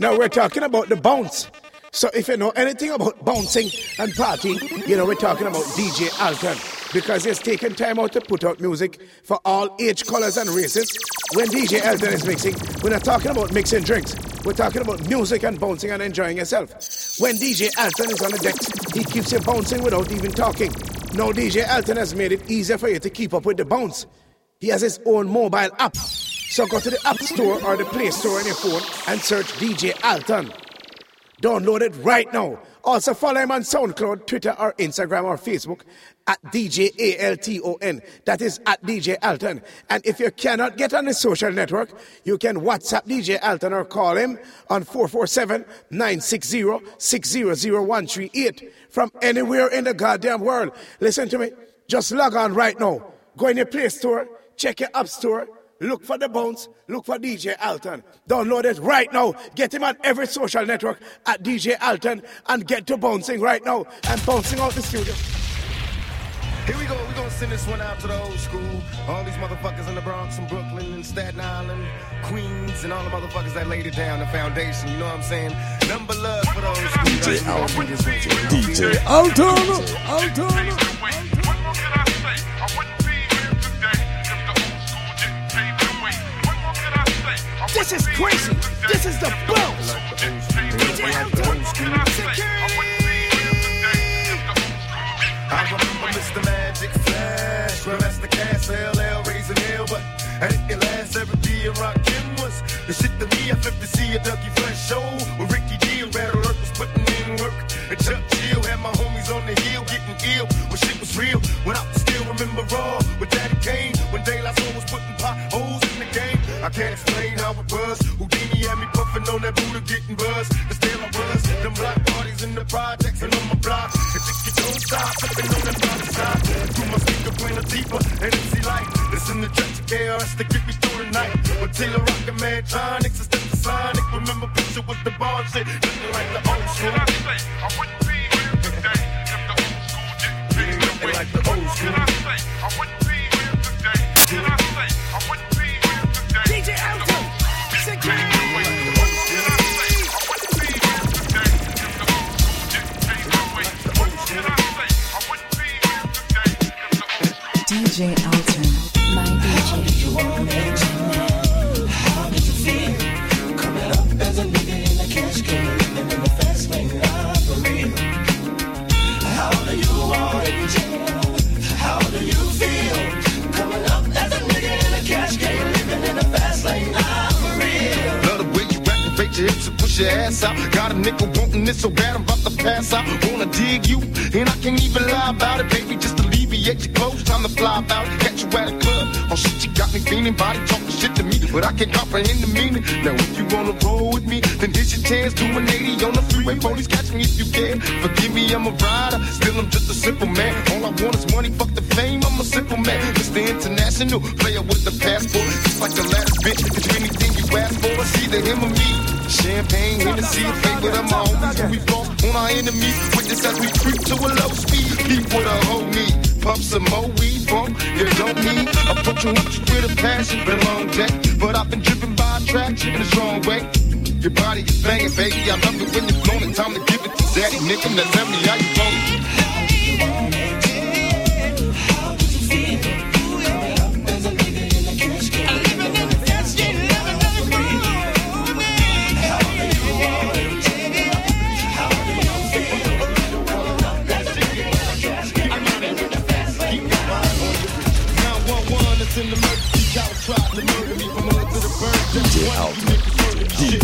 Now we're talking about the bounce. So if you know anything about bouncing and partying, you know we're talking about DJ Alton because he's taken time out to put out music for all age, colors, and races. When DJ Alton is mixing, we're not talking about mixing drinks. We're talking about music and bouncing and enjoying yourself. When DJ Alton is on the decks, he keeps you bouncing without even talking. Now DJ Alton has made it easier for you to keep up with the bounce. He has his own mobile app. So go to the App Store or the Play Store on your phone and search DJ Alton. Download it right now. Also follow him on SoundCloud, Twitter, or Instagram or Facebook at DJ A-L-T-O-N. That is at DJ Alton. And if you cannot get on the social network, you can WhatsApp DJ Alton or call him on 447-960-600138 from anywhere in the goddamn world. Listen to me. Just log on right now. Go in your Play Store, check your App Store, Look for the bounce. Look for DJ Alton. Download it right now. Get him on every social network at DJ Alton and get to bouncing right now and bouncing out the studio. Here we go. We're gonna send this one out to the old school. All these motherfuckers in the Bronx and Brooklyn and Staten Island, Queens, and all the motherfuckers that laid it down, the foundation. You know what I'm saying? Number love for those DJ Alton. DJ Alton. Alton. This is crazy. This is the bounce. DJ I remember Mr. Magic Flash, Grandmaster Caz, LL, raising hell, but I didn't last every day and rockin' was the shit to me. I flipped to see a Dougie Fresh show with Ricky D and Red Alert was putting in work. And Chuck Chill had my homies on the hill getting ill when shit was real. When I still remember raw with Daddy Kane, when La Soul was putting potholes in the game. I can't explain getting buzzed. The still I was. Them block parties in the projects and on my block. Think you don't stop, sipping on that body side. Through my speaker, playing a deeper and MC Lyte. Listen to Trench KRS to get me through the night. With T La Rock and Mantronix Step to Sonic. Remember picture with the bar shit. Looking like the school. Nickel wanting this so bad I'm about to pass out. Wanna dig you, and I can't even lie about it, baby. Just alleviate your clothes, time to fly it. Catch you at a club. Oh shit, you got me feeling body talking shit to me, but I can't comprehend the meaning. Now if you wanna roll with me, then here's your chance. Do an 80 on the freeway, police catch me if you can. Forgive me, I'm a rider, still I'm just a simple man. All I want is money, fuck the fame. I'm a simple man, Mr. International player with the passport. Just like the last bitch, it's anything you ask for. It's either him or me. Champagne, Hennessy, a favorite of my homies. Who we floss on our enemies. Witness as we creep to a low speed. Keep with a whole need. Pump some more weed from you don't need. I put you with a passion, been a long day. But I've been driven by attraction in a strong way. Your body is banging, baby. I love it when you're blowing. Time to give it to daddy, nigga. Now tell me how you want it.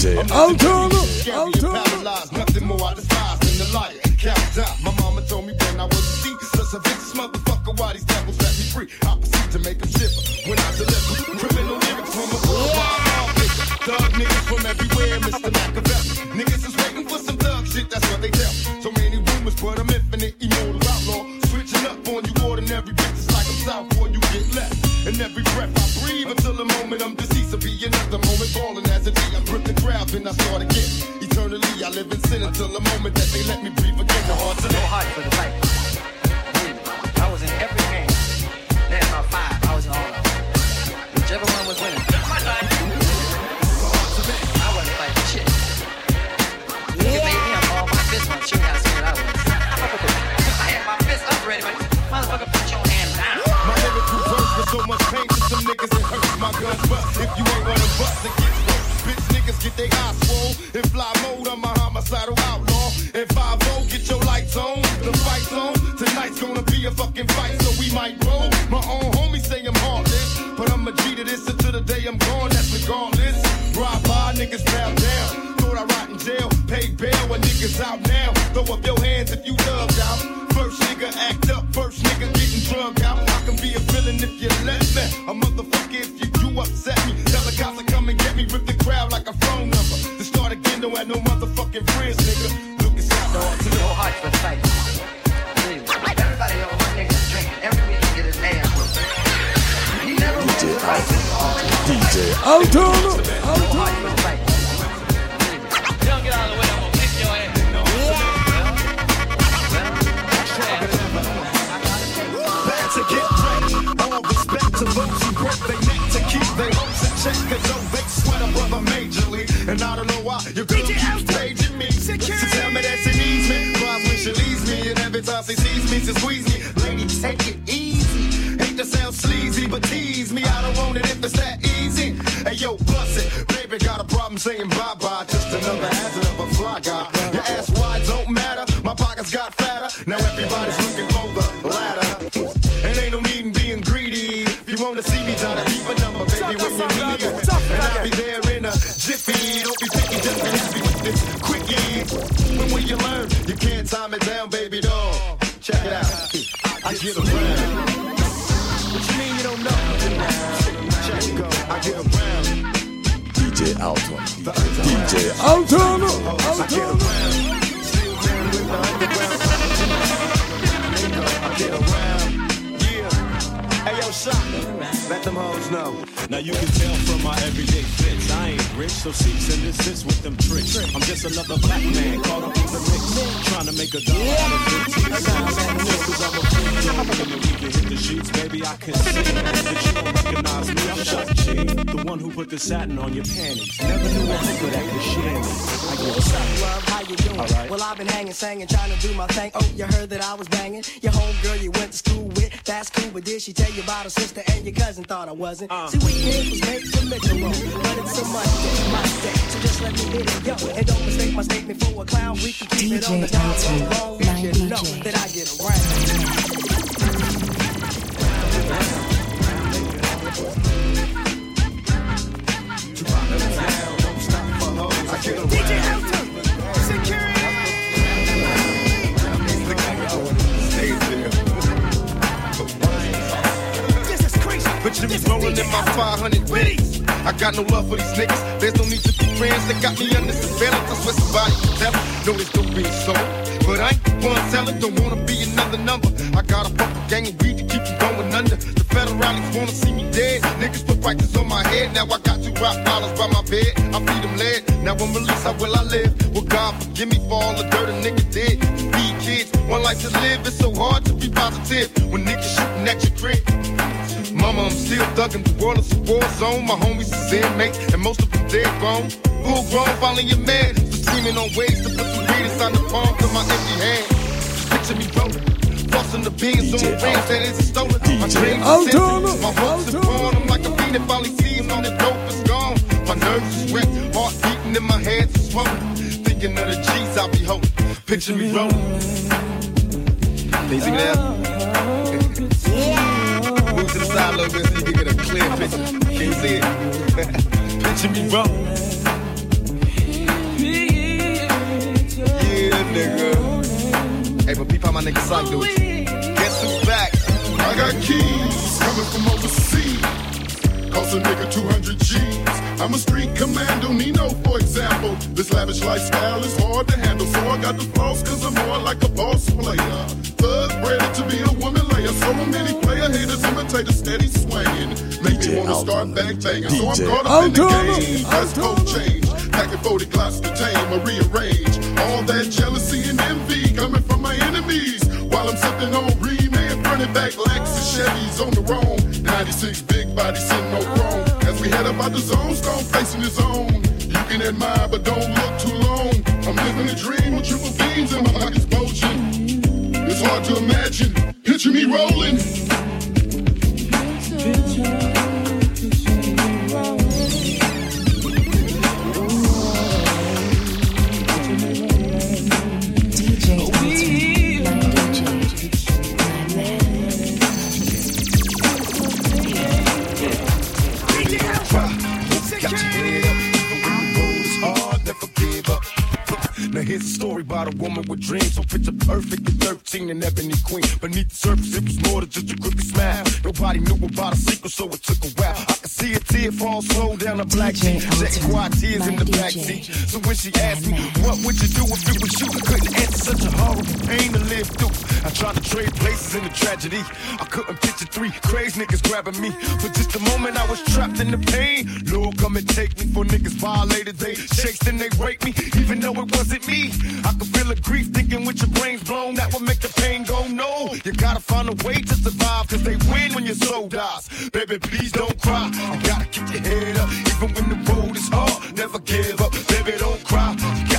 DJ Alton. Alton. Getting drugged out. I can be a villain if you let me. A motherfucker if you do upset me. Tell the cops to come and get me, rip the crowd like a phone number. To start again, don't have no motherfucking friends, nigga. Look, it's out, dog. Two whole hearts for fight. Everybody on my niggas drinking. Every week get his ass whooped. He never wins a fight. DJ Altona. Whole check. Cause though they sweat a brother majorly. And I don't know why your girl keeps paging me. She tell me that she needs me. Cries when she leaves me. And every time she sees me, she squeeze me. Lady, take it easy. Hate to sound sleazy, but tease me. I don't want it if it's that easy. Hey yo, bust it. Baby got a problem saying bye bye. Just another Hey yo, shot. Let them hoes know. Now you can tell from my everyday fits. I ain't rich, so cease and desist with them tricks. I'm just another black man caught up in the mix. Trying to make a dollar out of 15 cause I'm a the sheets, baby, I can see that you don't recognize me. I'm Chuck G, the one who put the satin on your panties. Never knew a nigga that could share me. I get What's up, love? How you doing? Alright. Well, I've been hanging, singing, trying to do my thing. Oh, you heard that I was banging. Your homegirl you went to school with, that's cool. But did she tell you about her sister and your cousin? Thought I wasn't. Uh. See, weekend was made for Mitchell, but it's a Monday, my day. So just let me hit it, yo. And don't mistake my statement for a clown. We can keep it on the DJ down Alton, low, long my as you know DJ. that I get around. I get around. Picture me rolling in my 500 Benz. I got no love for these niggas. There's no need to be friends. They got me under surveillance. I swear somebody tell it. No, this don't being sold. But I ain't one selling. Don't wanna be another number. I got a fucking gang of weed to keep me going under. The federalists wanna see me dead. Niggas put prices on my head. Now I got two rock dollars by my bed. I feed them lead. Now I'm released. How will I live? Well, God forgive me for all the dirt a nigga did. To feed kids. One life to live. It's so hard to be positive when niggas shooting at your crib. Mama, I'm still thugging. The world is a war zone. My homies is inmates, and most of them dead grown. Full grown, finally a man. So screaming on ways to put some weed inside the palm of my empty hand. Just picture me rolling. Flossing the beans on the ranch that isn't stolen. My dreams are Altona. My hopes are born. I'm like a fiend that finally sees on the dope is gone. My nerves is wrecked. Heart beating in my hands is swollen. Thinking of the G's I'll be holding. Picture me rolling. Can you see me there? Move to the side a little bit so you can get a clear picture. Can you see it? picture me rolling. Yeah, nigga. Hey, but peep how my nigga Psych do. Guess who's back? I got keys coming from overseas. Cost a nigga 200 G's. I'm a street commando, Nino, for example. This lavish lifestyle is hard to handle, so I got the flaws cause I'm more like a boss player. Thug ready to be a woman layer. So many player haters imitate a steady swinging. Make me DJ wanna start back banging. So I'm DJ caught up in the Altona. game. That's code change. Packing 40 glocks to tame or rearrange. All that jealousy and envy coming from While I'm sipping on Remain, running back Lexus Chevys on the roam. 96 big body sitting no chrome. As we head up out the zone, stone facing his own. You can admire, but don't look too long. I'm living a dream with triple beams in my pockets bulging. It's hard to imagine. Picture me rolling. Here's a story about a woman with dreams. So picture perfect at 13 and ebony queen. Beneath the surface, it was more than just a creepy smile. Nobody knew about a secret, so it took a while. I could see a tear fall slow down a black sheet. Shedding quiet tears in the back seat. So when she asked me, what would you do if it was you? I Couldn't answer such a horrible pain to live through. I tried to trade places in the tragedy. I couldn't picture three crazy niggas grabbing me. For just a moment, I was trapped in the pain. Lord, come and take me for niggas violated. They chased and they raped me, even though it wasn't me. I could feel the grief thinking with your brains blown. That would make the pain go no. You gotta find a way to survive, cause they win when your soul dies. Baby, please don't cry. You gotta keep your head up, even when the road is hard. Never give up, baby, don't cry.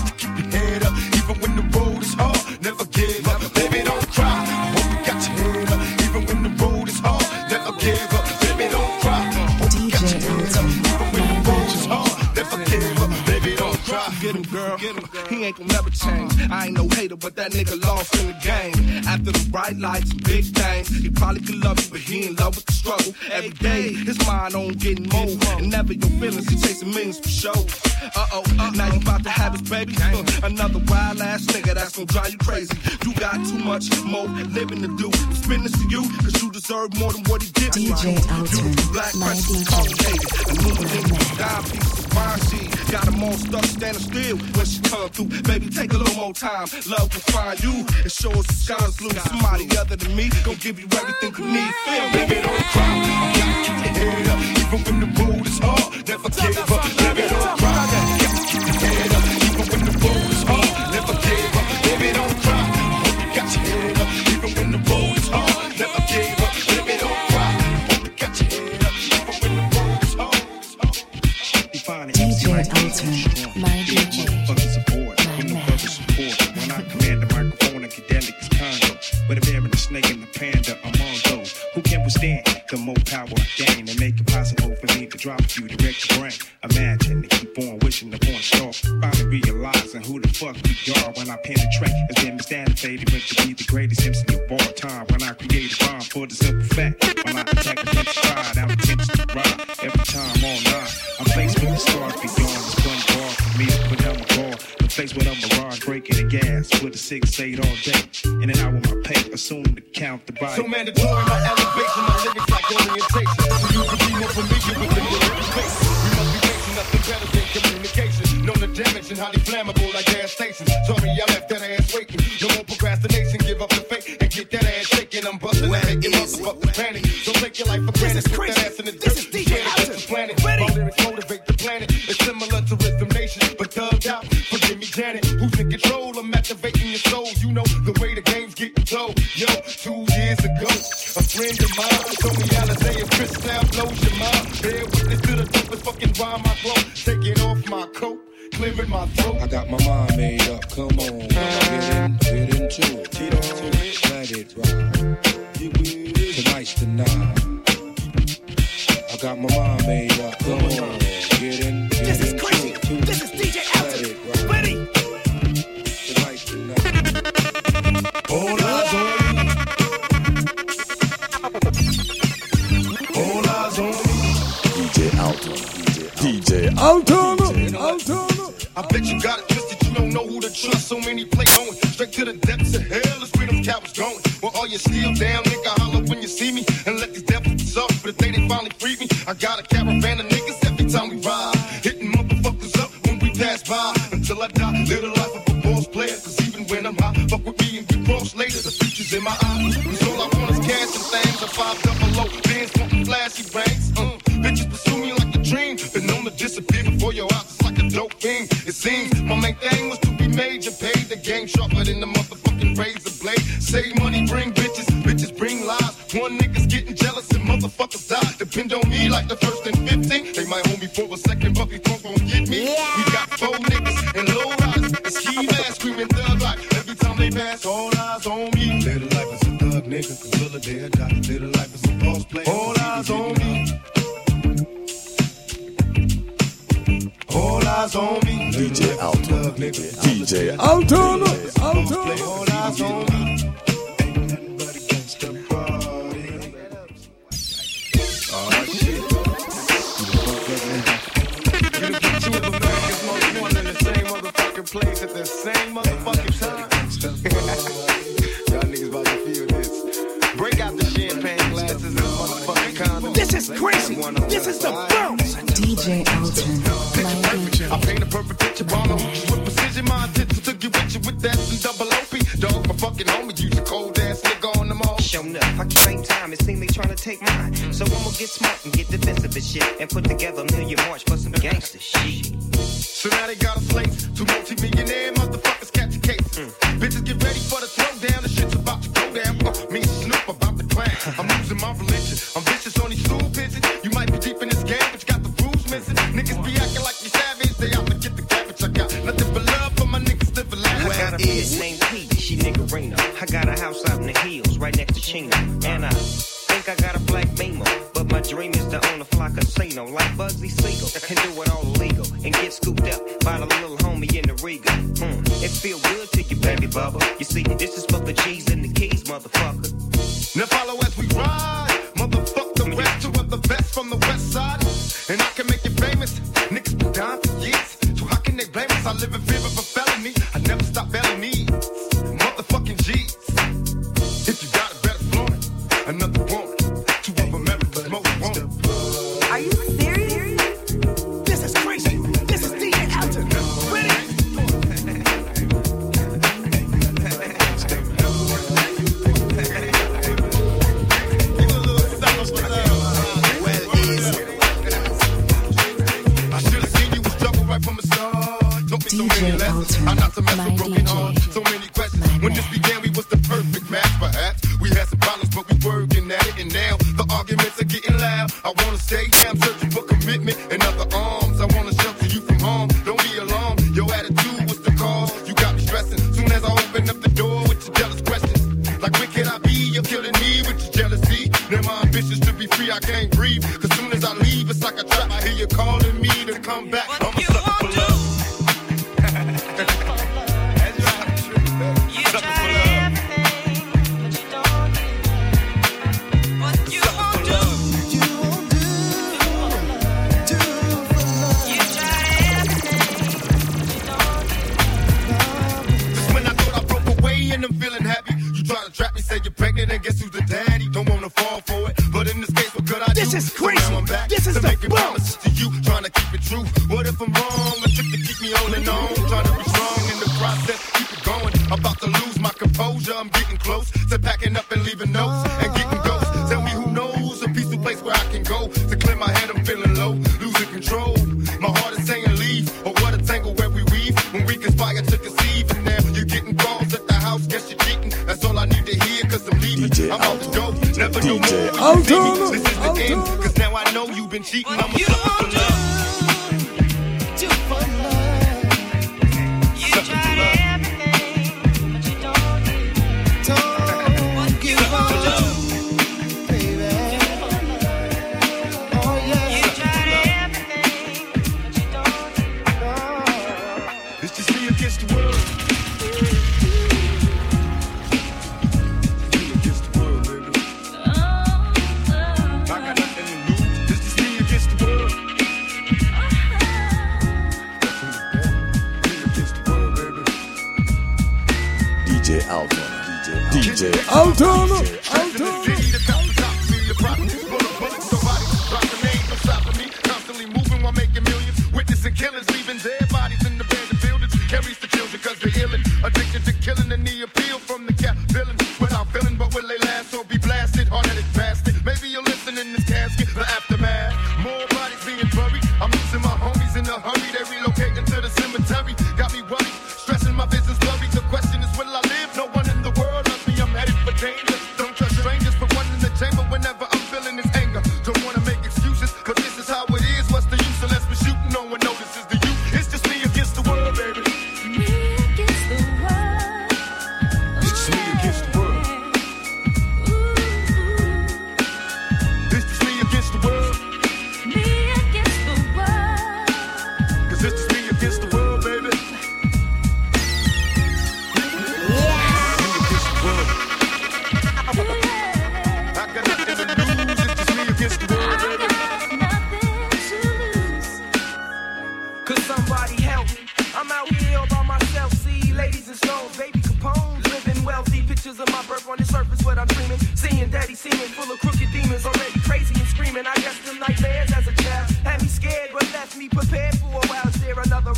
Him. He never change. I ain't no hater, but that nigga lost in the game. After the bright lights and big things, he probably could love you, but he in love with the struggle. Every day, his mind on getting more. And never your feelings, he chasing millions for show. Uh oh, uh now you about to have his baby. Uh, another wild ass nigga that's gonna drive you crazy. You got too much more living to do. Spin this to you, cause you deserve more than what he did. DJ Alton, Beautiful black my crystals, DJ. complicated. Illuminated, dime pieces, fine seed. Got them all stuck standing still when she come through. Baby, take a little more time. Love will find you and show us the skies blue. Somebody other than me gon' give you everything you need. Feel me? Baby, don't cry. You gotta keep your head up, even when the road is hard. Never give up. Baby, don't cry. The more power I gain and make it possible for me to drop you direct your brain. Imagine to keep on wishing upon a star. Finally realizing who the fuck we are when I penetrate. Has been misdated, but to be the greatest MC of all time. When I create a rhyme for the simple fact. When I attack against stride, I'm tempted to ride. Every time night, I'm faced with the stars beyond. It's one bar for me to put down my guard. I'm faced with a mirage breaking the gas with a six eight all day. In and out with my pay, assume to count the body. So mandatory, my elevation, my lyrics gas stations. Sorry, I left that ass waiting. No more procrastination, give up the fake and get that ass shaking. I'm busting and making motherfuckers panic. Every time they pass, all eyes on me. Little life is a thug nigga, day I die. Little life is a boss player. All eyes on me. All eyes on me. DJ Alton. DJ Alton. Alton. All eyes on me. This is the bounce. DJ Alton. Picture perfect. I paint a perfect picture. Ball with precision. My attention took you with you with that and double OP. Dog, my fucking homie, you a cold ass nigga on the mall. Showing up, I can't time. It seems they trying to take mine. So I'ma get smart and get defensive and shit. And put together a million march for some gangster shit. So now they got a place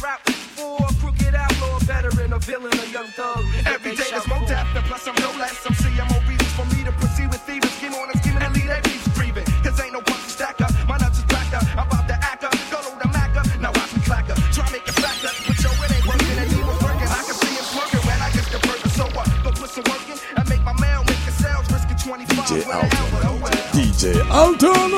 route for a crooked outlaw, veteran, a villain, a young thug? Every day there's more death, and plus I'm no less. Some CMO reasons for me to proceed with thieving. Scheme on a scheming and lead that keeps breathing. Cause ain't no punch to stack up. My nuts is backed up. I'm about to act up. Go load the Mac up. Now watch me clack up. Try make it back up. But yo, it ain't working. And he was working. I can see him smoking when I get the burger. So what? Go put some work in and make my mail make a sales. Risk 25 DJ with an album. Well. DJ Alton. Alton.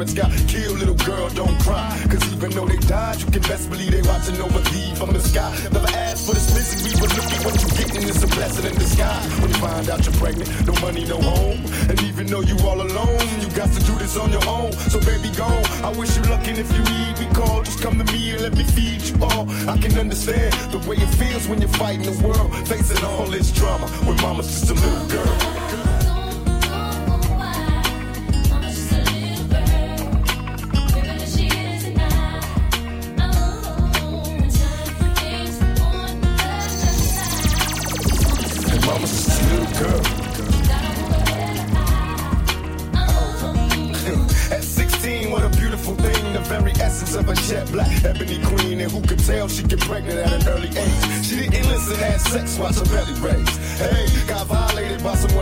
Parents got killed. Little girl, don't cry. Cause even though they died, you can best believe they watching over thee from the sky. Never asked for this misery, but look at what you getting. It's a blessing in disguise. When you find out you're pregnant, no money, no home. And even though you all alone, you got to do this on your own. So baby, go. I wish you luck, and if you need me, call. Just come to me and let me feed you all. I can understand the way it feels when you're fighting the world, facing all this drama. When mama's just a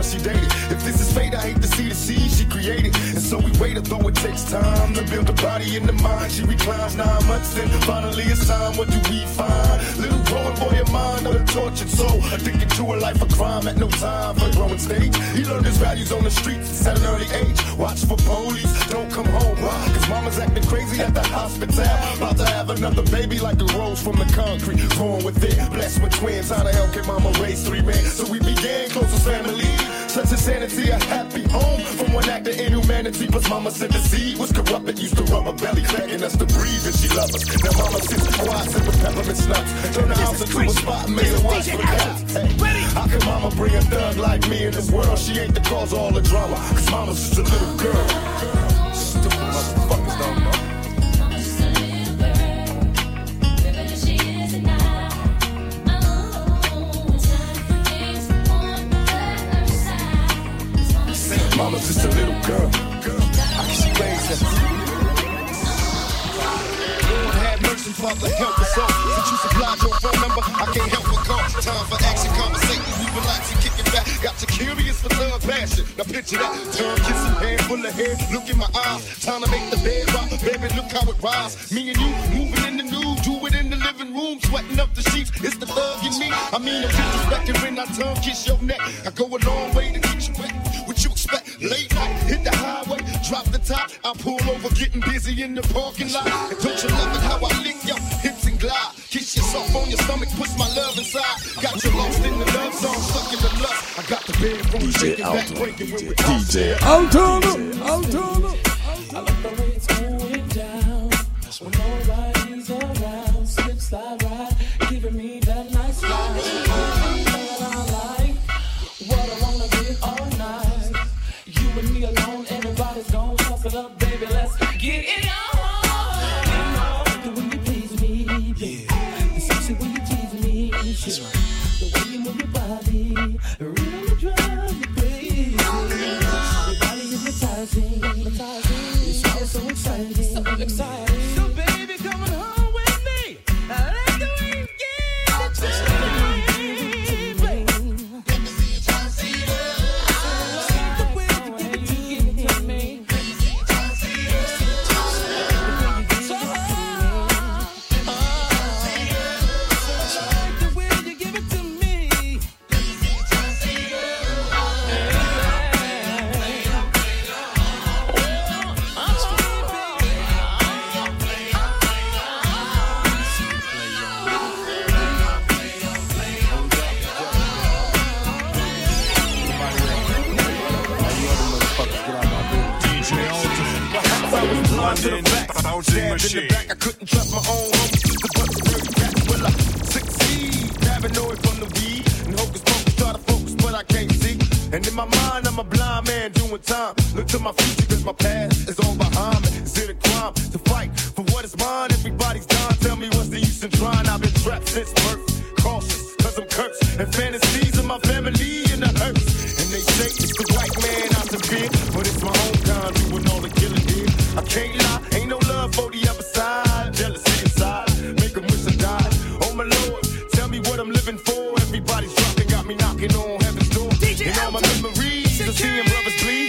someone she dated. If this is fate, I hate to see the seed she created. And so we waited, though it takes time to build the body and the mind. She reclines nine months, then finally it's time. What do we find? Little growing boy of mine, of a tortured soul. Addicted to a life of crime at no time for growing stage. He learned his values on the streets at an early age. Watch for police, don't come home. Why? Cause mama's acting crazy at the hospital. About to have another baby like a rose from the concrete. Born with it, blessed with twins. How the hell can mama raise three men? So we began close as family. Such insanity, a happy home from one act of inhumanity. Plus, mama said the seed was corrupted. Used to rub her belly, begging us to breathe, and she love us. Now, mama sits quiet, sipping peppermint snuffs. Turn the house into a spot, made her watch for cops. Hey, how can mama bring a thug like me in this world? She ain't the cause of all the drama. Cause mama's just a little girl. Father, help us all. Since you supplied your phone number, I can't help but call. Time for action, conversation, we relax and kick it back. Got you curious for love, passion. Now picture that. Tongue kissing, hand full of hair. Look in my eyes. Time to make the bed rock. Baby, look how it rise. Me and you moving in the nude, do it in the living room, sweating up the sheets. It's the thug in me. I mean, I'm disrespecting when I tongue kiss your neck. I go a long way to get you wet. What you expect? Late night, hit the highway, drop the top. I pull over, getting busy in the parking lot. And don't you love it how I lick your hips and glide? Kiss yourself on your stomach, push my love inside. Got you lost in the love song, stuck in the lust. I got the bedroom DJ shaking back, Alton. breaking when we DJ Alton. Alton. I love the way it's going down. When nobody's around, slip, slide, ride, giving me and brothers bleed.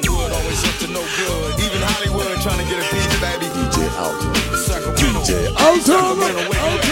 the wood, always up to no good. Even Hollywood trying to get a piece, baby. DJ Alton. DJ Alton.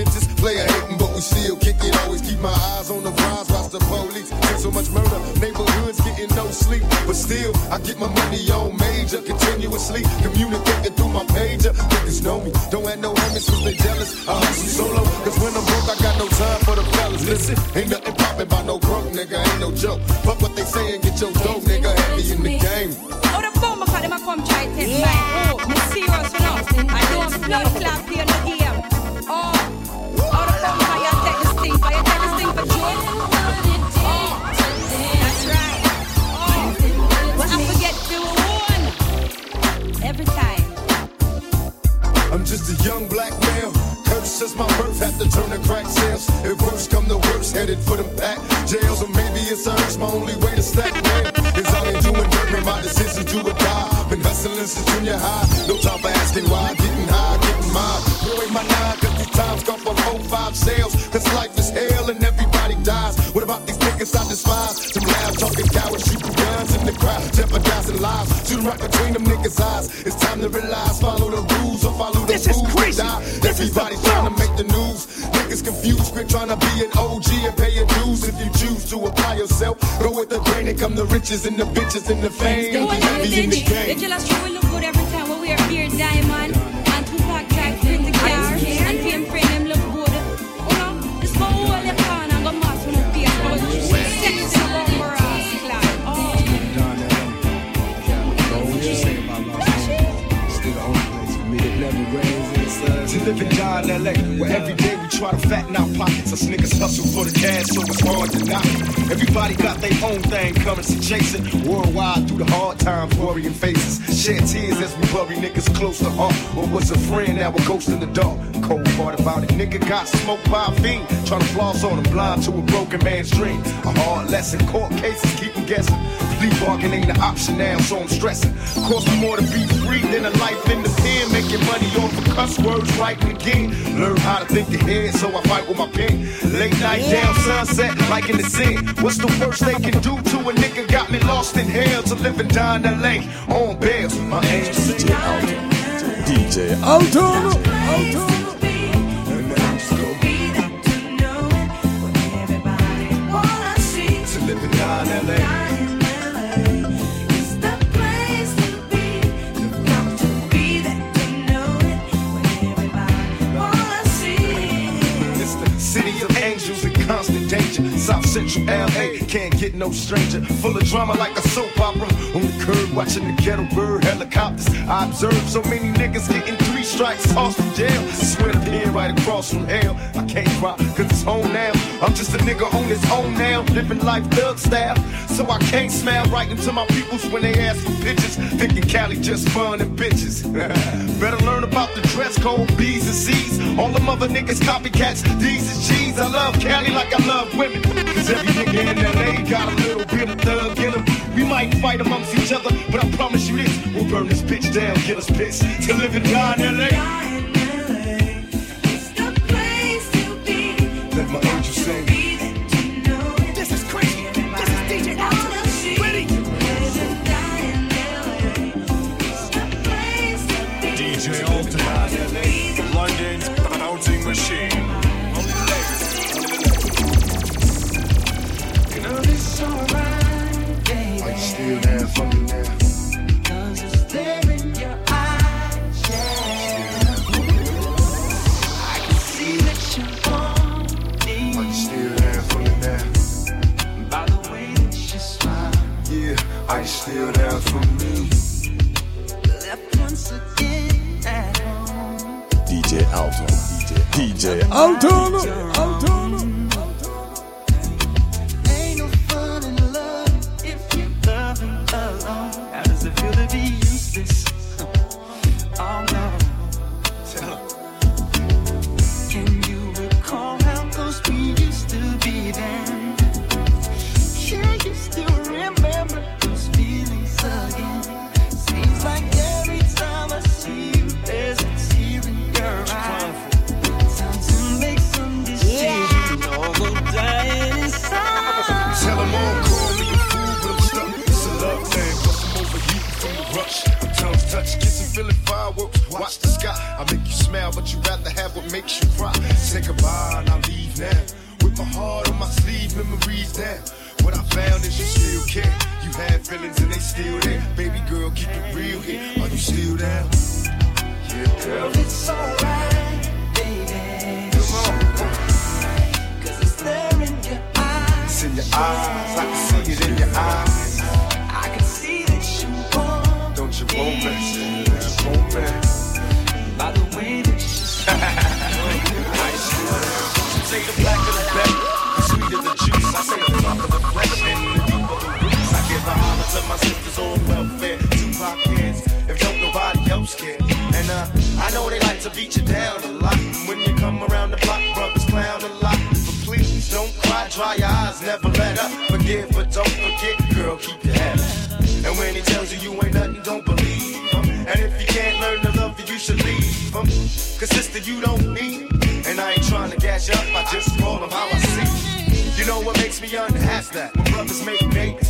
Bitches, player hating, but we still kick it. Always keep my eyes on the prize, watch the police. See so much murder, neighborhoods getting no sleep. But still, I get my money on major, continuously communicating through my pager. Niggas know me, don't have no homies cause they jealous. I hustle solo, cause when I'm broke, I got no time for the fellas. Listen, ain't nothing poppin' by no broke nigga, ain't no joke. Fuck what they say and get your dough, nigga, heavy in the game. Oh, the bomb call them a come try test yeah. mine. Oh, me serious you know. I don't blood clap here no game. Oh, oh young black male. Cursed since my birth, had to turn to crack sales. If worse come to worse, headed for them back jails, or maybe it's urge. My only way to stack man is all in doing dirt. My decision to a die. Been hustling since junior high. No time for asking why. Getting high, getting mine. Away my nine, cause these times come from 05 sales. Cause life is hell and everybody dies. What about these niggas I despise? Them loud talking cowards the crowd, jeopardizing lives. Shooting right between them niggas' eyes. It's time to realize, follow the rules or follow the This is rules. crazy. Die. This is Everybody the trying to make the news. Niggas confused, quit trying to be an OG and pay your dues. If you choose to apply yourself, go with the grain and come the riches and the bitches and the fame. Be in the The game. jealous true will look good every time when we are here, Diamond. Live and die in LA, where every day we try to fatten our pockets. Us niggas hustle for the cash, so it's hard to knock. Everybody got their own thing coming, so chasing worldwide through the hard times, worrying faces. Shed tears as we bury niggas close to heart. What was a friend, now a ghost in the dark. Cold part about it, nigga got smoked by a fiend. Trying to floss on him, blind to a broken man's dream. A hard lesson, court cases keep him guessing. Plea bargain ain't an option now, so I'm stressing. Cost me more to be free than a life in the pen. Making money off of cuss words, writing again. Learn how to think ahead, so I fight with my pen. Late night down sunset, like in the sin. What's the worst they can do to a nigga? Got me lost in hell to live and die in LA on bail. My angel DJ Alton. DJ Alton. Alton. To live and die in LA. South Central LA can't get no stranger. Full of drama like a soap opera. On the curb watching the ghetto bird helicopters. I observe so many niggas getting three strikes, tossed from jail. Swear to pin right across from hell. I can't cry cause it's home now. I'm just a nigga on his own now. Living life thug style. So I can't smile right into my peoples when they ask for pictures. Thinking Cali just fun and bitches. Better learn about the dress code, B's and C's. All them other niggas copycats, D's and G's. I love Cali like I love women. Cause every nigga in LA got a little bit of thug in him. We might fight amongst each other, but I promise you this. We'll burn this bitch down, get us pissed. To live and die in LA. Die in LA. It's the place to be. Let my angel sing. Nobody. And uh, I know they like to beat you down a lot. When you come around the block, brothers clown a lot. But please don't cry, dry your eyes, never let up. Forgive, but don't forget, girl, keep your head up. And when he tells you you ain't nothing, don't believe him. And if you can't learn to love you, you should leave him. Cause sister, you don't need. And I ain't trying to gas you up, I just call him how I see. You know what makes me unhappy? That when brothers make babies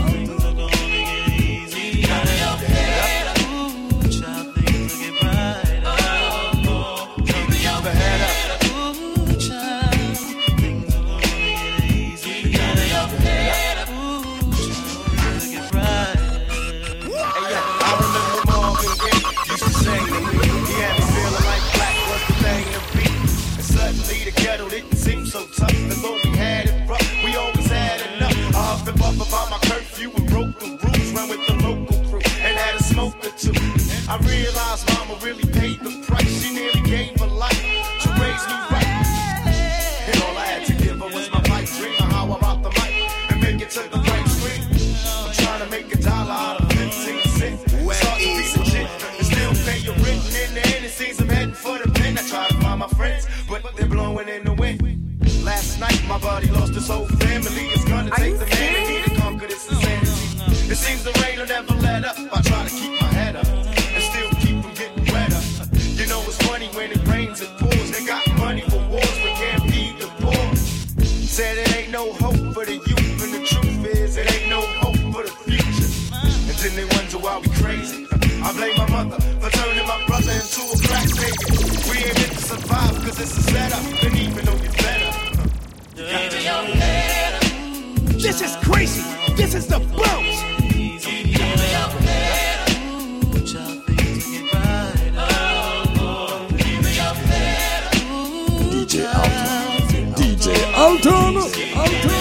It it's a setup, and even though you're better. This is crazy. This is the bounce. DJ Alton. DJ Alton. Alton.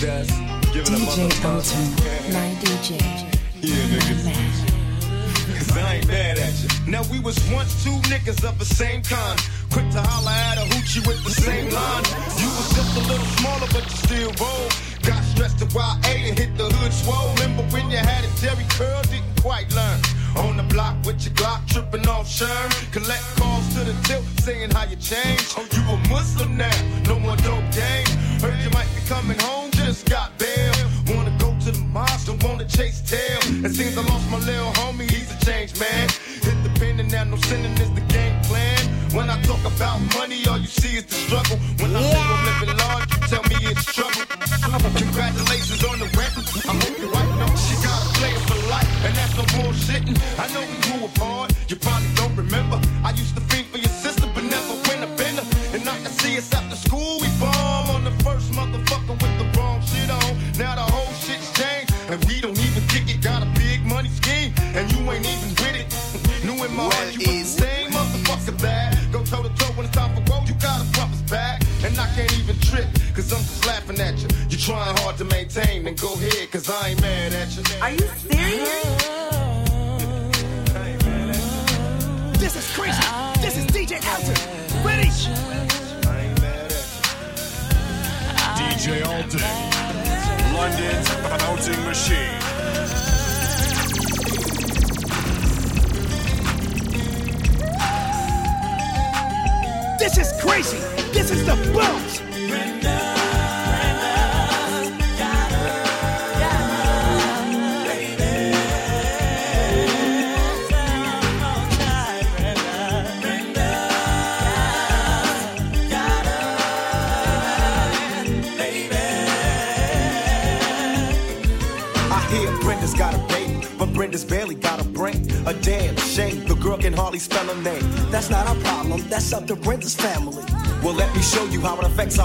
Dust, giving a mother DJ Alton, my DJ. Yeah, niggas. Cause I ain't mad at you. Now we was once two niggas of the same kind. Quick to holler at a hoochie with the same line. You was just a little smaller, but you still roll. Got stressed to YA and hit the hood swole. Remember when you had a Jheri curl, didn't quite learn. On the block with your Glock, tripping off Sherm. Collect calls to the tilt, saying how you changed. Oh, you a Muslim now, no more dope game. Heard you might be coming home, just got bail. Wanna go to the don't wanna chase tail. It seems I lost my little homie, he's a changed man. Hit the pen and now no sinning is the game plan. When I talk about money, all you see is the struggle. When I say I'm living large, you tell me it's trouble. Congratulations on the rent. I hope your wife knows she got a player for life, and that's no bullshitting. I know we grew apart, you probably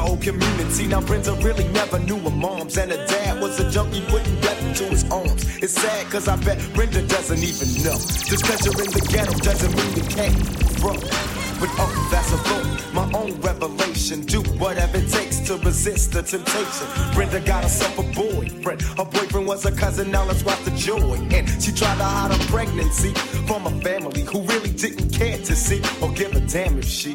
whole community. Now, friends Brenda really never knew her moms, and her dad was a junkie putting death into his arms. It's sad, cause I bet Brenda doesn't even know. Just cause you're in the ghetto doesn't mean you can't grow. But oh, that's a thought, my own revelation. Do whatever it takes to resist the temptation. Brenda got herself a boyfriend. Her boyfriend was a cousin, now let's watch the joy. And she tried to hide her pregnancy from a family who really didn't care to see or give a damn if she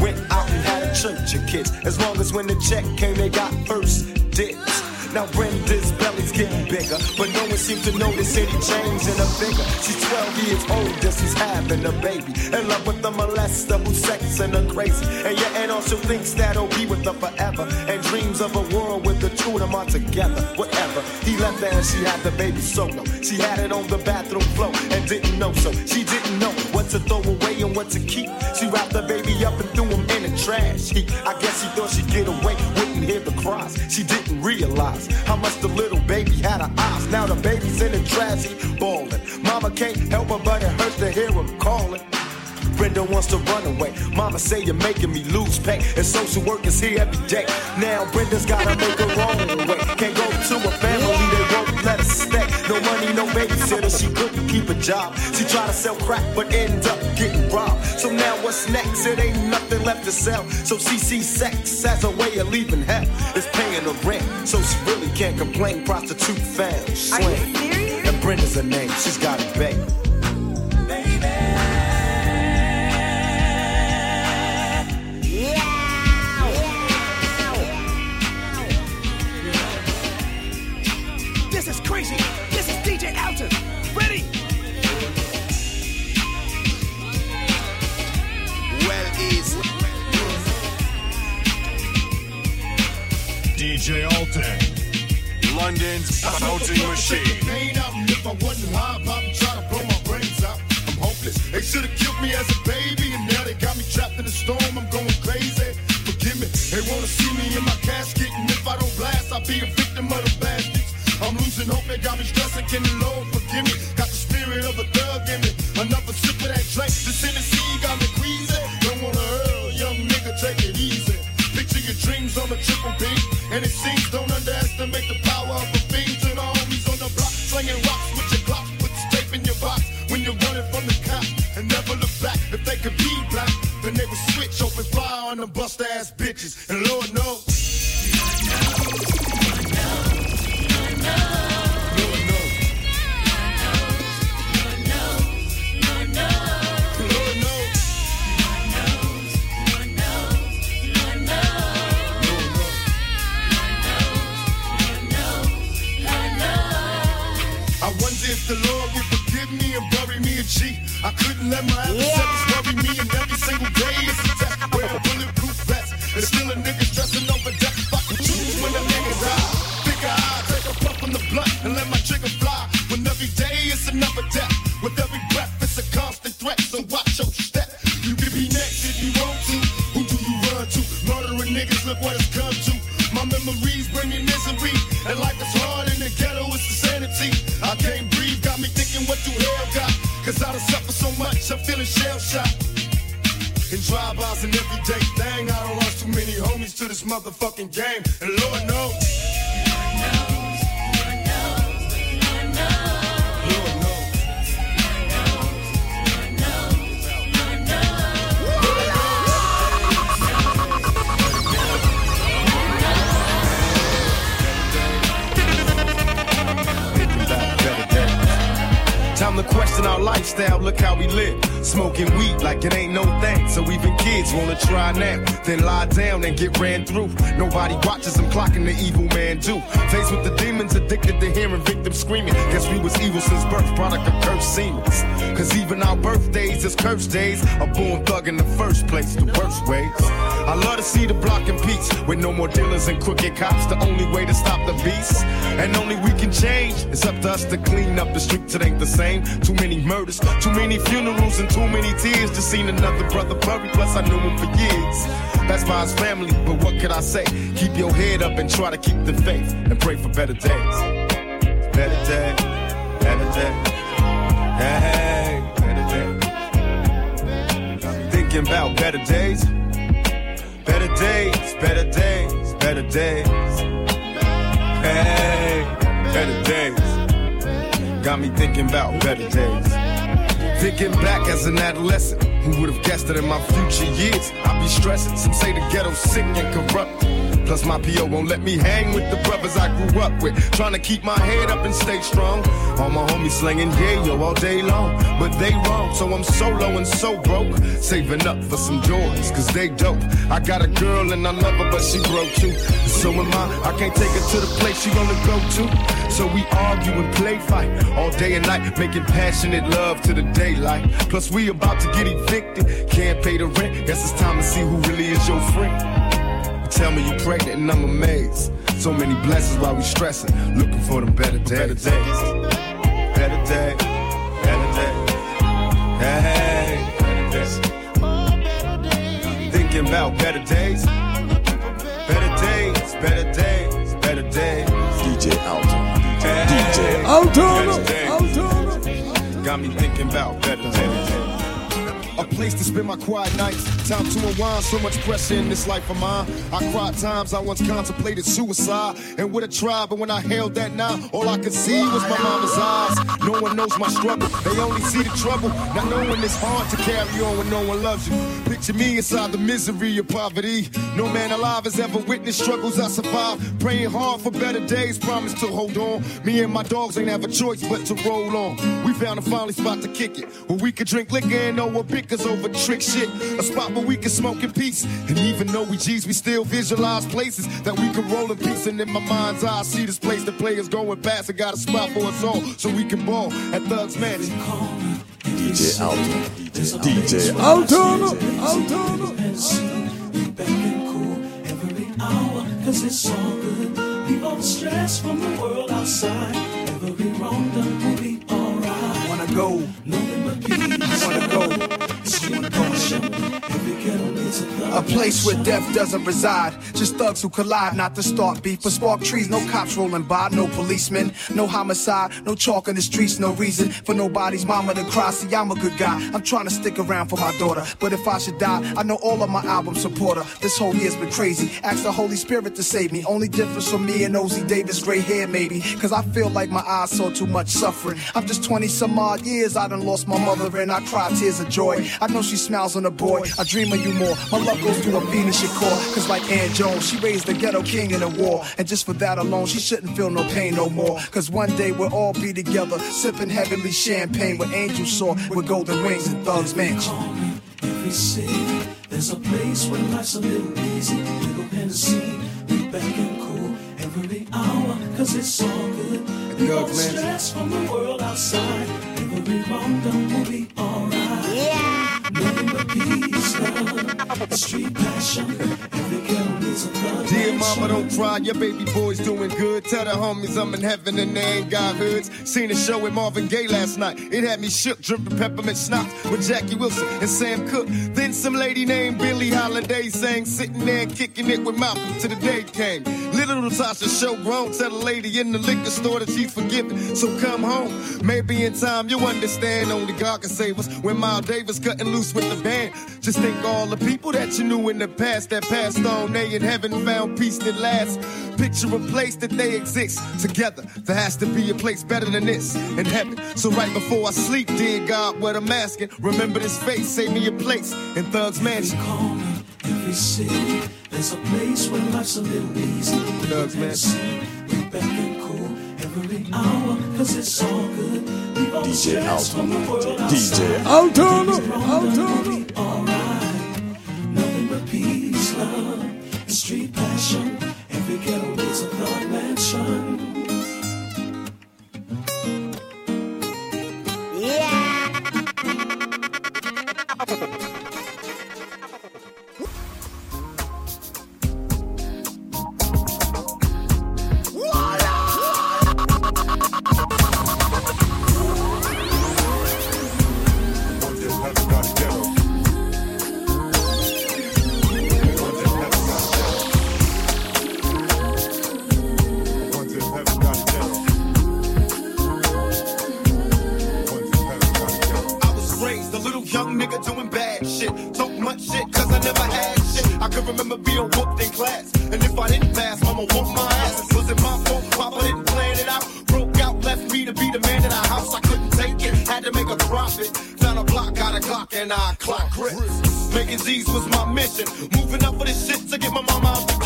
went out and had church of kids. As long as when the check came, they got first dibs. Now Brenda's belly's getting bigger, but no one seems to notice any change in her figure. She's 12 years old and she's having a baby. In love with the molester who's sexing her crazy. And your aunt also thinks that he'll be with her forever. And dreams of a world with the two of them are together. Whatever. He left her and she had the baby solo. She had it on the bathroom floor and didn't know so. She didn't know what to throw away and what to keep. She wrapped the baby up and threw him in trash heap. I guess she thought she'd get away, wouldn't hear the cries. She didn't realize how much the little baby had her eyes. Now the baby's in the trash heap, bawling. Mama can't help her, but it hurts to hear him calling. Brenda wants to run away. Mama say you're making me lose pay. And social work is here every day. Now Brenda's gotta make her own way. Can't go to a family, they won't let her stay. No money, no babysitter, she couldn't keep a job. She tried to sell crack, but ended up getting robbed. So now what's next? It ain't nothing left to sell. So she sees sex as a way of leaving hell. It's paying her rent, so she really can't complain. Prostitute found, slam. And Brenda's her name, she's got a baby. DJ Alton, London's bouncing machine. If I wasn't try to blow my brains out. I'm hopeless. They should have killed me as a baby, and now they got me trapped in the storm. I'm going crazy. Forgive me. They wanna see me in my casket, and if I don't blast, I'll be a victim of the bastards. I'm losing hope. They got me stressing. Can the we live. Smoking weed like it ain't no thing. So even kids wanna try now, then lie down and get ran through. Nobody watches them clocking the evil man do. Faced with the demons, addicted to hearing victims screaming. Guess we was evil since birth, product of cursed seamers. Cause even our birthdays is cursed days. A born thug in the first place, the worst ways. I love to see the block in peace with no more dealers and crooked cops. The only way to stop the beast, and only we can change. It's up to us to clean up the streets. It ain't the same. Too many murders, too many funerals, and too many tears. Just seen another brother bury. Plus I knew him for years. That's by his family, but what could I say? Keep your head up and try to keep the faith and pray for better days. Better days, better days. Hey, better days. Thinking about better days. Better days, better days, better days. Hey, better days. Got me thinking about better days. Thinking back as an adolescent, who would have guessed that in my future years I'd be stressing? Some say the ghetto's sick and corrupt. Plus my PO won't let me hang with the brothers I grew up with. Trying to keep my head up and stay strong. All my homies slinging yayo all day long. But they wrong, so I'm solo and so broke. Saving up for some joys, cause they dope. I got a girl and I love her, but she broke too. So am I. I can't take her to the place she wanna go to. So we argue and play fight all day and night, making passionate love to the daylight. Plus we about to get evicted, can't pay the rent. Guess it's time to see who really is your friend. Tell me you pregnant and I'm amazed. So many blessings while we stressing, looking for them better days. Better days. Better days. Better days. Hey, better days. Thinking about better days. Better days. Better days. Better days. DJ Alton. DJ Alton. Got me place to spend my quiet nights. Time to unwind. So much pressure in this life of mine. I cried times I once contemplated suicide and would have tried, but when I held that knife, all I could see was my mama's eyes. No one knows my struggle. They only see the trouble. Not knowing it's hard to carry on when no one loves you. Picture me inside the misery of poverty. No man alive has ever witnessed struggles I survived. Praying hard for better days. Promise to hold on. Me and my dogs ain't have a choice but to roll on. We found a finally spot to kick it. Where we could drink liquor and know what bickers over trick shit. A spot where we can smoke in peace. And even though we G's, we still visualize places that we can roll in peace. And in my mind's eye, I see this place the players going past. and got a spot for us all so we can ball at Thugs Mansion. DJ Alton. DJ Alton. Alton. hour, cause it's all good. Leave all the stress from the world outside. Every wrong done will be alright. Wanna go, Nothing but peace. wanna go. A place where death doesn't reside. Just thugs who collide, not to start beef. But spark trees, no cops rolling by, no policemen, no homicide, no chalk in the streets, no reason for nobody's mama to cry. See, I'm a good guy. I'm trying to stick around for my daughter. But if I should die, I know all of my album support her. This whole year's been crazy. Ask the Holy Spirit to save me. Only difference from me and Ossie Davis, gray hair maybe. Cause I feel like my eyes saw too much suffering. I'm just 20 some odd years, I done lost my mother and I cry tears of joy. I know she smiles on a boy. I dream of you more. My love goes to Afeni Shakur. Cause like Ann Jones, she raised the ghetto king in a war. And just for that alone, she shouldn't feel no pain no more. Cause one day we'll all be together, sipping heavenly champagne with angels soar with golden wings and thugs mansion. Every city, there's a place where life's a little easy. Little Hennessy, we back and cool every hour, cause it's all good. Leave all the stress from the world outside. Every wrong done will be street passion. Dear mama, don't cry, your baby boy's doing good. Tell the homies I'm in heaven and they ain't got hoods. Seen a show with Marvin Gaye last night. It had me shook, dripping peppermint schnapps with Jackie Wilson and Sam Cooke. Then some lady named Billie Holiday sang, sitting there kicking it with Malcolm till the day came. Little Latasha show grown, tell the lady in the liquor store that she's forgiven. So come home, maybe in time you'll understand. Only God can save us. When Miles Davis cutting loose with the band, just think all the people that you knew in the past that passed on. They in heaven found peace that lasts. Picture a place that they exist together. There has to be a place better than this in heaven. So right before I sleep, dear God, what I'm asking, remember this face, save me a place in Thug's Mansion. Every city, there's a place where life's a little easy. Thugs Mansion. We back and cool every hour, cause it's all good. Leave all the DJ stress from the world Alton. outside. DJ Alton. Things street passion. Every ghetto needs a thought mansion. I Talk much shit cause I never had shit. I can remember being whooped in class. And if I didn't pass, mama whooped my ass. Was it my fault? Papa didn't plan it out. Broke out, left me to be the man in our house. I couldn't take it. Had to make a profit. Found a block, got a clock, and I clock grips. Making Z's was my mission. Moving up for this shit to get my mama out the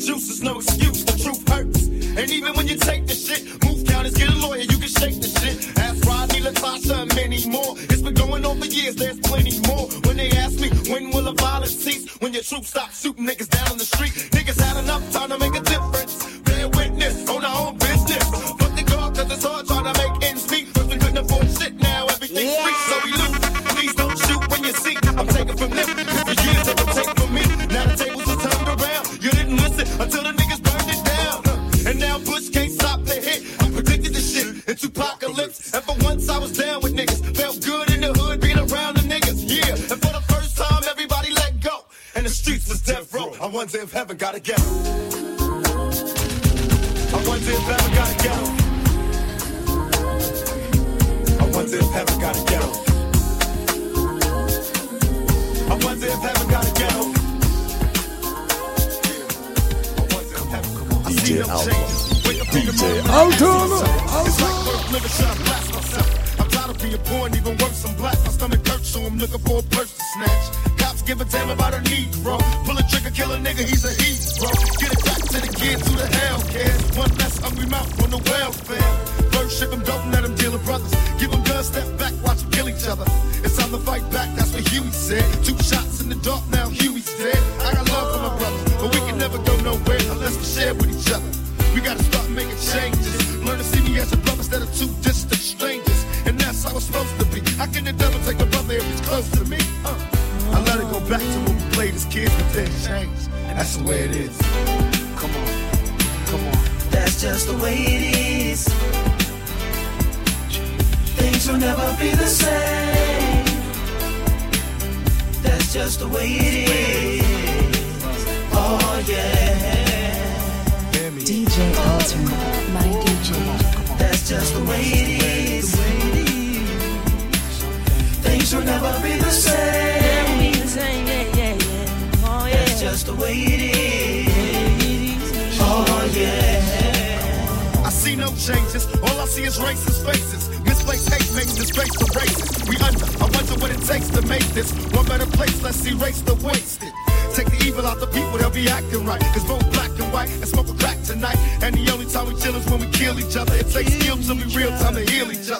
juice is no excuse. Streets was death row. I wonder if heaven got a ghetto. I wonder if heaven got a ghetto. I wonder if heaven got a ghetto. I wonder if heaven got a ghetto. DJ Alton. DJ Alton. Alton. It's like worth living, should I blast myself? I'm tired of being poor and even worse, I'm black. My stomach hurts, so I'm looking for a purse to snatch. Give a damn about a Negro. Pull a trigger, kill a nigga, he's a hero. Get it back to the kids who the hell cares. One less hungry mouth on the welfare. First ship them, don't let them deal with brothers. Give them guns, step back, watch them kill each other. It's time to fight back, that's what Huey said. Two shots in the dark, now Huey's dead. I got love for my brothers, but we can never go nowhere unless we share with each other. We gotta start making changes. Learn to see me as a brother instead of two distant strangers. And that's how it's supposed to be. How can the devil take a brother if he's close to me? Back to when we played as kids, but things changed. And that's the way it is. Come on. Come on. That's just the way it is. Things will never be the same. That's just the way it is. Oh yeah. DJ Alton, my DJ. That's just the way it is. Things will never be the same. Oh, That's just the way it is. Oh yeah. I see no changes. All I see is racist faces. Misplaced hate makes disgrace for races. We under. I wonder what it takes to make this one better place. Let's erase the wasted. Take the evil out the people, they'll be acting right. Cause both black and white and smoke a crack tonight. And the only time we chill is when we kill each other. It takes skill to be real time to heal each other.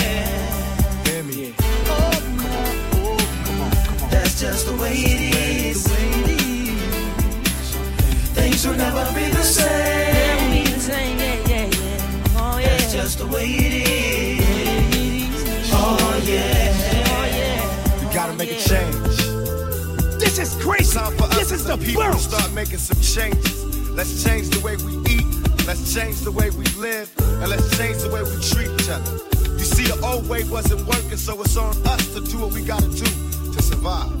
Just the way it is. Things will never be the same. That's just the way it is. Oh, oh yeah. We gotta make a change. This is crazy. Time for This is the people to start making some changes. Let's change the way we eat. Let's change the way we live. And let's change the way we treat each other. You see, the old way wasn't working, so it's on us to do what we gotta do to survive.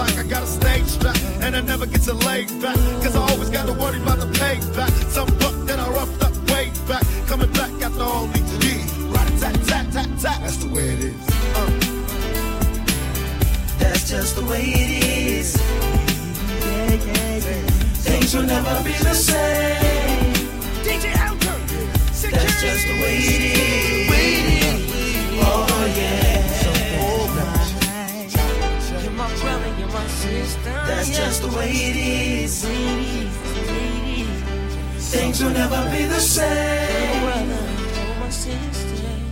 black, I got a stage strap. And I never get to lay back. Cause I always got to worry about the payback. Some buck that I roughed up way back. Coming back after all these years. Right, tat, tat, tat, tat. That's the way it is. Uh. That's just the way it is. Things will never be the same. DJ. That's just the way it is. That's just the way it is. Things will never be the same.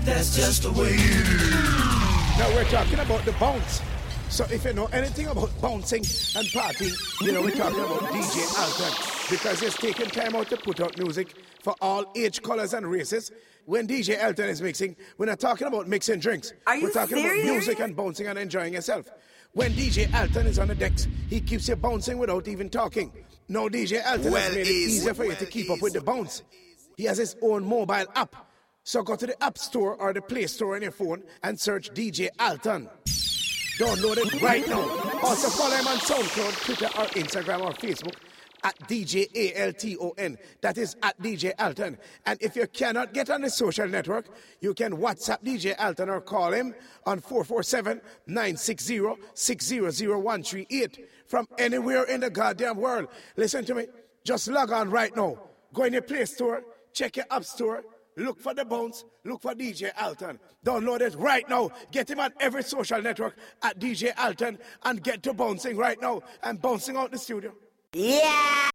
That's just the way it is. Now we're talking about the bounce. So if you know anything about bouncing and partying, you know we're talking about DJ Alton because he's taking time out to put out music for all age, colors, and races. When DJ Alton is mixing, we're not talking about mixing drinks. Are you we're talking serious? about music and bouncing and enjoying yourself. When DJ Alton is on the decks, he keeps you bouncing without even talking. No, DJ Alton Well has made it easier for you to keep up with the bounce. He has his own mobile app. So go to the App Store or the Play Store on your phone and search DJ Alton. Download it right now. Also follow him on SoundCloud, Twitter, or Instagram or Facebook at DJ A-L-T-O-N. That is at DJ Alton. And if you cannot get on the social network, you can WhatsApp DJ Alton or call him on 447-960-600138 from anywhere in the goddamn world. Listen to me. Just log on right now. Go in your Play Store, check your App Store, Look for the bounce. Look for DJ Alton. Download it right now. Get him on every social network at DJ Alton and get to bouncing right now and bouncing out the studio. Yeah!